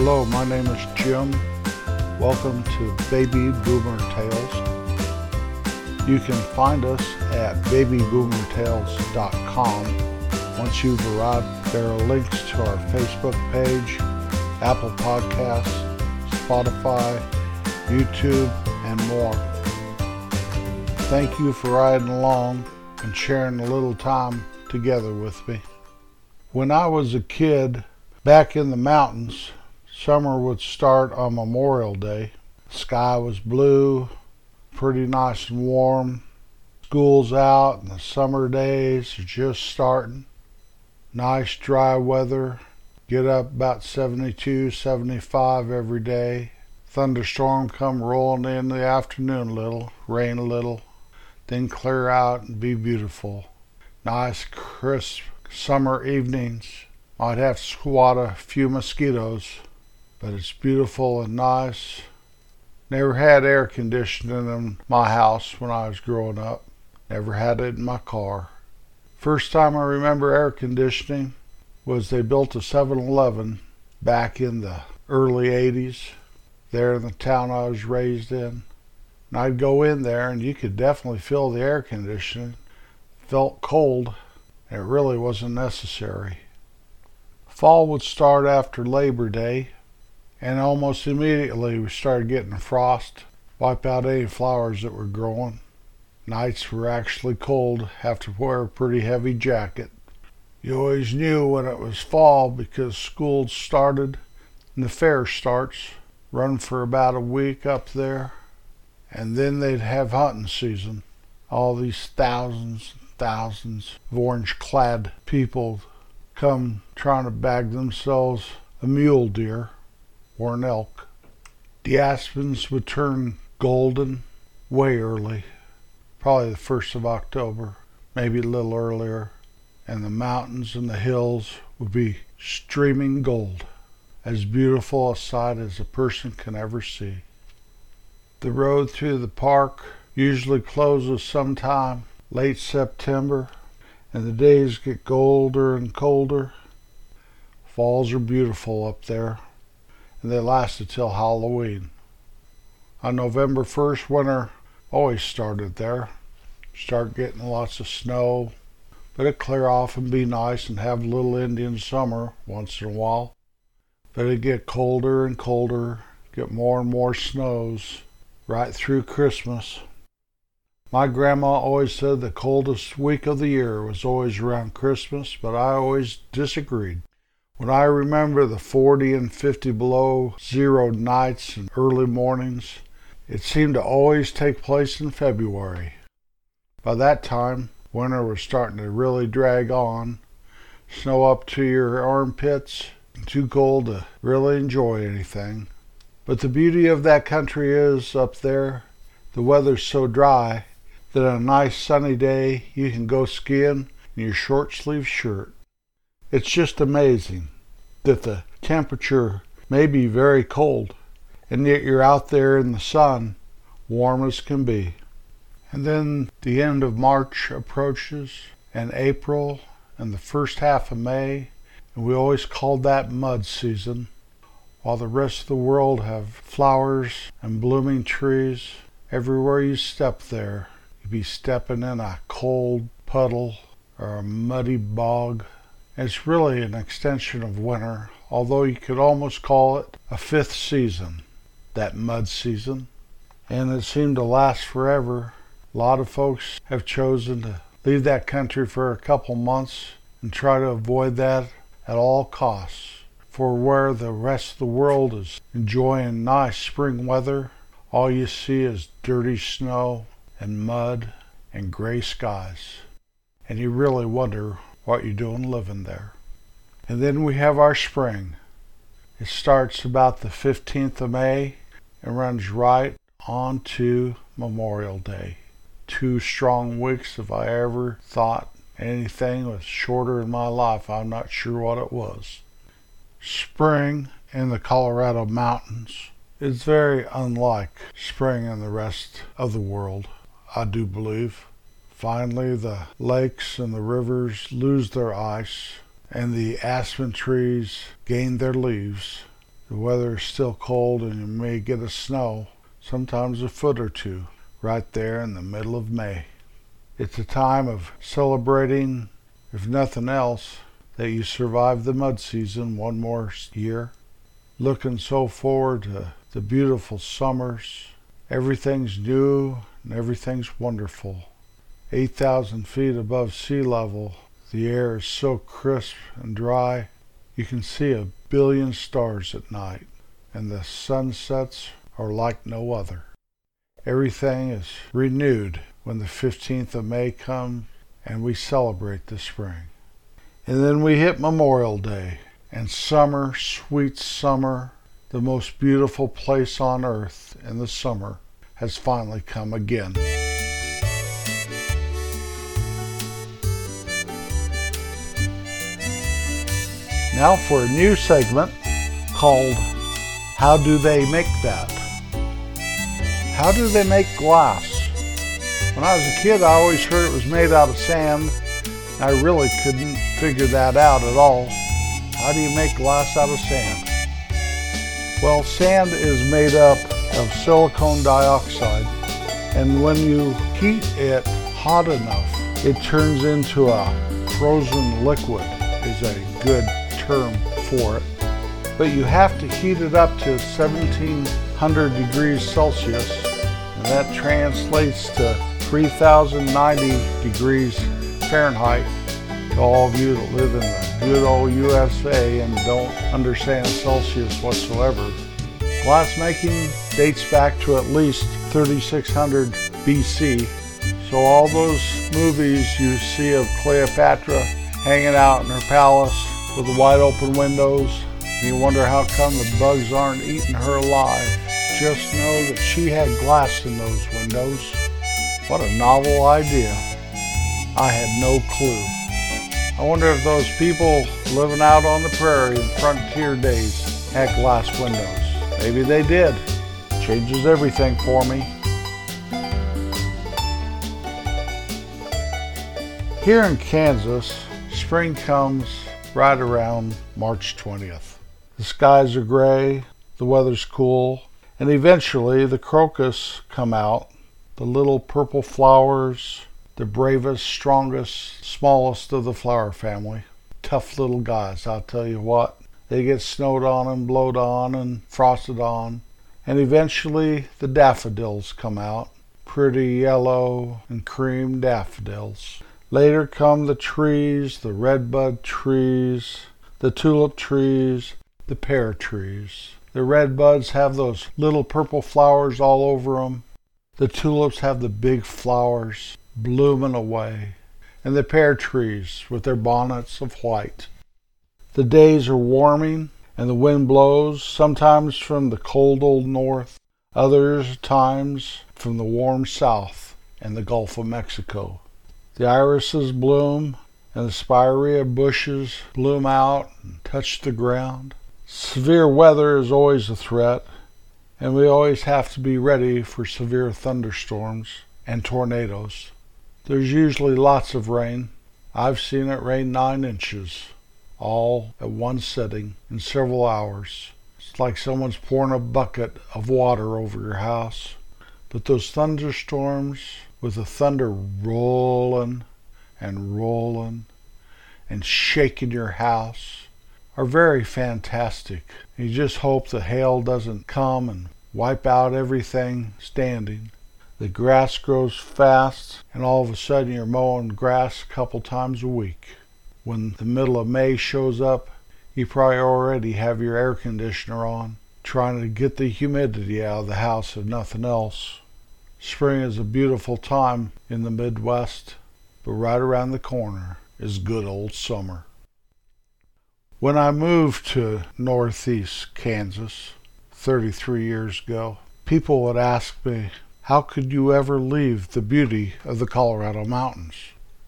Hello, my name is Jim. Welcome to Baby Boomer Tales. You can find us at babyboomertales.com. Once you've arrived, there are links to our Facebook page, Apple Podcasts, Spotify, YouTube, and more. Thank you for riding along and sharing a little time together with me. When I was a kid, back in the mountains, summer would start on Memorial Day. Sky was blue, pretty nice and warm. School's out and the summer days are just starting. Nice dry weather. Get up about 72, 75 every day. Thunderstorm come rolling in the afternoon a little, rain a little, then clear out and be beautiful. Nice, crisp summer evenings. Might have to squat a few mosquitoes, but it's beautiful and nice. Never had air conditioning in my house when I was growing up. Never had it in my car. First time I remember air conditioning was they built a 7-Eleven back in the early 80s there in the town I was raised in. And I'd go in there and you could definitely feel the air conditioning. Felt cold. It really wasn't necessary. Fall would start after Labor Day, and almost immediately we started getting frost, wipe out any flowers that were growing. Nights were actually cold, have to wear a pretty heavy jacket. You always knew when it was fall because school started and the fair starts, run for about a week up there, and then they'd have hunting season. All these thousands and thousands of orange clad people come trying to bag themselves a mule deer or an elk. The aspens would turn golden way early, probably the 1st of October, maybe a little earlier, and the mountains and the hills would be streaming gold, as beautiful a sight as a person can ever see. The road through the park usually closes sometime late September, and the days get colder and colder. Falls are beautiful up there, and they lasted till Halloween. On November 1st, winter always started there. Start getting lots of snow, but it clear off and be nice and have little Indian summer once in a while. But it get colder and colder, get more and more snows right through Christmas. My grandma always said the coldest week of the year was always around Christmas, but I always disagreed. When I remember the 40 and 50 below zero nights and early mornings, it seemed to always take place in February. By that time, winter was starting to really drag on, snow up to your armpits, and too cold to really enjoy anything. But the beauty of that country is up there, the weather's so dry that on a nice sunny day you can go skiing in your short sleeved shirt. It's just amazing that the temperature may be very cold, and yet you're out there in the sun, warm as can be. And then the end of March approaches, and April, and the first half of May, and we always called that mud season. While the rest of the world have flowers and blooming trees, everywhere you step there, you be stepping in a cold puddle or a muddy bog. It's really an extension of winter, although you could almost call it a fifth season, that mud season. And it seemed to last forever. A lot of folks have chosen to leave that country for a couple months and try to avoid that at all costs. For where the rest of the world is enjoying nice spring weather, all you see is dirty snow and mud and gray skies. And you really wonder what you're doing living there. And then we have our spring. It starts about the 15th of May and runs right on to Memorial Day. Two strong weeks if I ever thought anything was shorter in my life. I'm not sure what it was. Spring in the Colorado mountains is very unlike spring in the rest of the world. I do believe. Finally, the lakes and the rivers lose their ice, and the aspen trees gain their leaves, The weather is still cold and you may get a snow, sometimes a foot or two, right there in the middle of May. It's a time of celebrating, if nothing else, that you survived the mud season one more year. Looking so forward to the beautiful summers. Everything's new and everything's wonderful. 8,000 feet above sea level, the air is so crisp and dry you can see a billion stars at night, and the sunsets are like no other. Everything is renewed when the 15th of May comes and we celebrate the spring. And then we hit Memorial Day, and summer, sweet summer, the most beautiful place on earth in the summer, has finally come again. Now for a new segment called How Do They Make That? How do they make glass? When I was a kid, I always heard it was made out of sand. I really couldn't figure that out at all. How do you make glass out of sand? Well, sand is made up of silicon dioxide, and when you heat it hot enough, it turns into a frozen liquid, is a good term for it. But you have to heat it up to 1700 degrees Celsius, and that translates to 3090 degrees Fahrenheit to all of you that live in the good old USA and don't understand Celsius whatsoever. Glass making dates back to at least 3600 BC. So all those movies you see of Cleopatra hanging out in her palace with the wide open windows. You wonder how come the bugs aren't eating her alive. Just know that she had glass in those windows. What a novel idea. I had no clue. I wonder if those people living out on the prairie in frontier days had glass windows. Maybe they did. Changes everything for me. Here in Kansas, spring comes right around March 20th. The skies are gray, the weather's cool, and eventually the crocus come out, the little purple flowers, the bravest, strongest, smallest of the flower family. Tough little guys, I'll tell you what. They get snowed on and blowed on and frosted on. And eventually the daffodils come out, pretty yellow and cream daffodils. Later come the trees, the redbud trees, the tulip trees, the pear trees. The redbuds have those little purple flowers all over them. The tulips have the big flowers blooming away. And the pear trees with their bonnets of white. The days are warming and the wind blows, sometimes from the cold old north, others times from the warm south and the Gulf of Mexico. The irises bloom and the spirea bushes bloom out and touch the ground. Severe weather is always a threat, and we always have to be ready for severe thunderstorms and tornadoes. There's usually lots of rain. I've seen it rain nine inches, all at one sitting in several hours. It's like someone's pouring a bucket of water over your house. But those thunderstorms with the thunder rolling and rolling and shaking your house are very fantastic. You just hope the hail doesn't come and wipe out everything standing. The grass grows fast, and all of a sudden you're mowing grass a couple times a week. When the middle of May shows up, you probably already have your air conditioner on, trying to get the humidity out of the house if nothing else. Spring is a beautiful time in the Midwest, but right around the corner is good old summer. When I moved to Northeast Kansas 33 years ago, people would ask me, How could you ever leave the beauty of the Colorado mountains?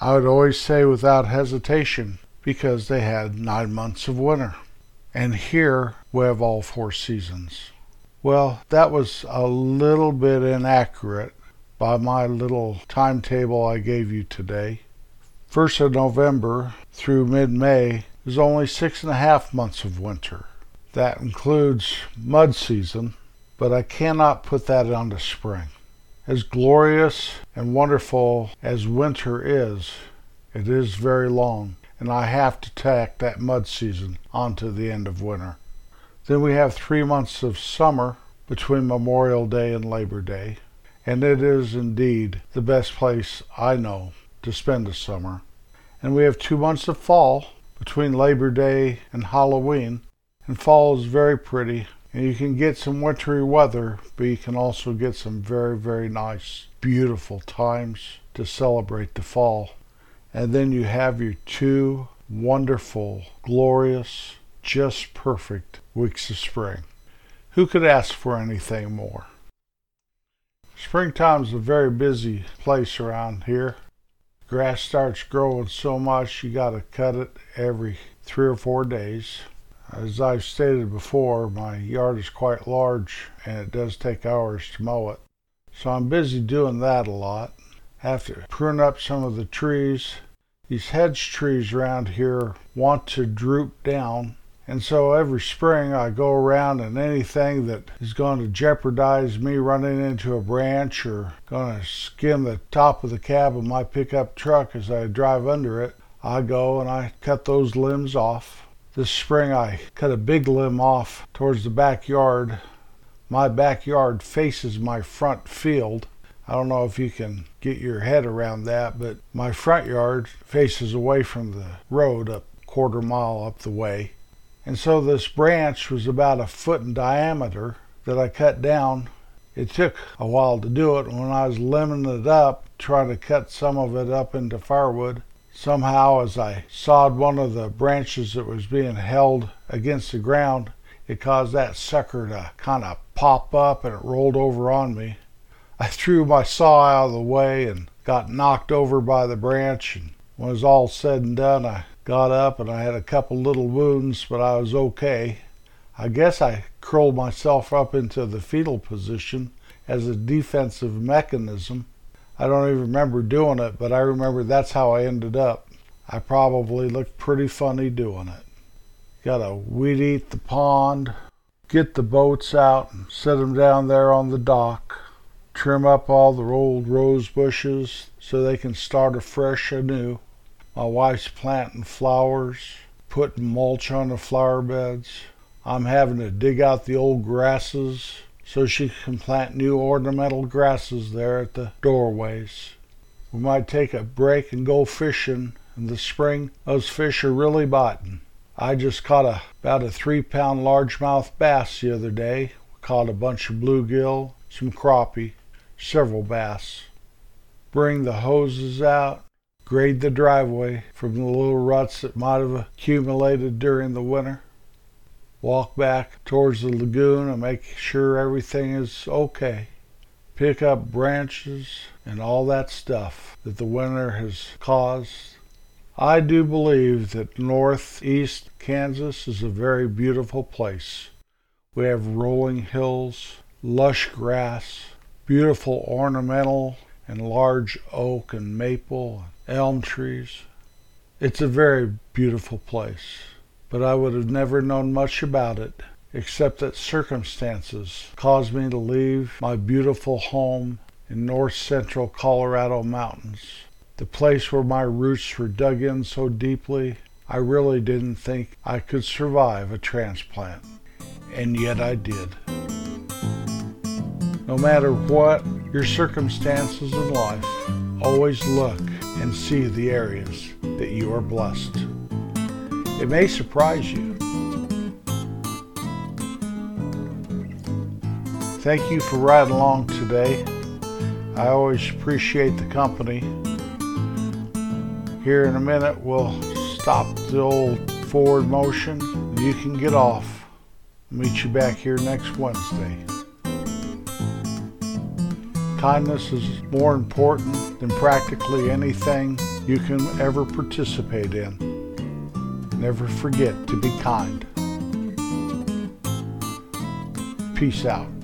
I would always say without hesitation, because they had nine months of winter. And here we have all four seasons. Well, that was a little bit inaccurate by my little timetable I gave you today. First of November through mid May is only six and a half months of winter. That includes mud season, but I cannot put that on onto spring. As glorious and wonderful as winter is, it is very long, and I have to tack that mud season onto the end of winter. Then we have three months of summer between Memorial Day and Labor Day, and it is indeed the best place I know to spend the summer. And we have two months of fall between Labor Day and Halloween, and fall is very pretty. And you can get some wintry weather, but you can also get some very, very nice, beautiful times to celebrate the fall. And then you have your two wonderful, glorious, just perfect weeks of spring. Who could ask for anything more? Springtime's a very busy place around here. Grass starts growing so much you got to cut it every three or four days. As I've stated before, my yard is quite large and it does take hours to mow it. So I'm busy doing that a lot. Have to prune up some of the trees. These hedge trees around here want to droop down and so every spring I go around and anything that is going to jeopardize me running into a branch or going to skim the top of the cab of my pickup truck as I drive under it, I go and I cut those limbs off. This spring I cut a big limb off towards the backyard. My backyard faces my front field. I don't know if you can get your head around that, but my front yard faces away from the road a quarter mile up the way. And so this branch was about a foot in diameter that I cut down. It took a while to do it. When I was limbing it up, trying to cut some of it up into firewood, somehow as I sawed one of the branches that was being held against the ground, it caused that sucker to kind of pop up and it rolled over on me. I threw my saw out of the way and got knocked over by the branch. And when it was all said and done, I got up and I had a couple little wounds, but I was okay. I guess I curled myself up into the fetal position as a defensive mechanism. I don't even remember doing it, but I remember that's how I ended up. I probably looked pretty funny doing it. Got to weed eat the pond, get the boats out and set them down there on the dock, trim up all the old rose bushes so they can start afresh anew. My wife's planting flowers, putting mulch on the flower beds. I'm having to dig out the old grasses so she can plant new ornamental grasses there at the doorways. We might take a break and go fishing. In the spring, those fish are really biting. I just caught a, about a three pound largemouth bass the other day. We caught a bunch of bluegill, some crappie, several bass. Bring the hoses out, grade the driveway from the little ruts that might have accumulated during the winter. Walk back towards the lagoon and make sure everything is okay. Pick up branches and all that stuff that the winter has caused. I do believe that northeast Kansas is a very beautiful place. We have rolling hills, lush grass, beautiful ornamental and large oak and maple elm trees. It's a very beautiful place, but I would have never known much about it except that circumstances caused me to leave my beautiful home in north central Colorado mountains, the place where my roots were dug in so deeply I really didn't think I could survive a transplant. And yet I did. No matter what your circumstances in life, always look and see the areas that you are blessed. It may surprise you. Thank you for riding along today. I always appreciate the company. Here in a minute, we'll stop the old forward motion. You can get off. Meet you back here next Wednesday. Kindness is more important than practically anything you can ever participate in. Never forget to be kind. Peace out.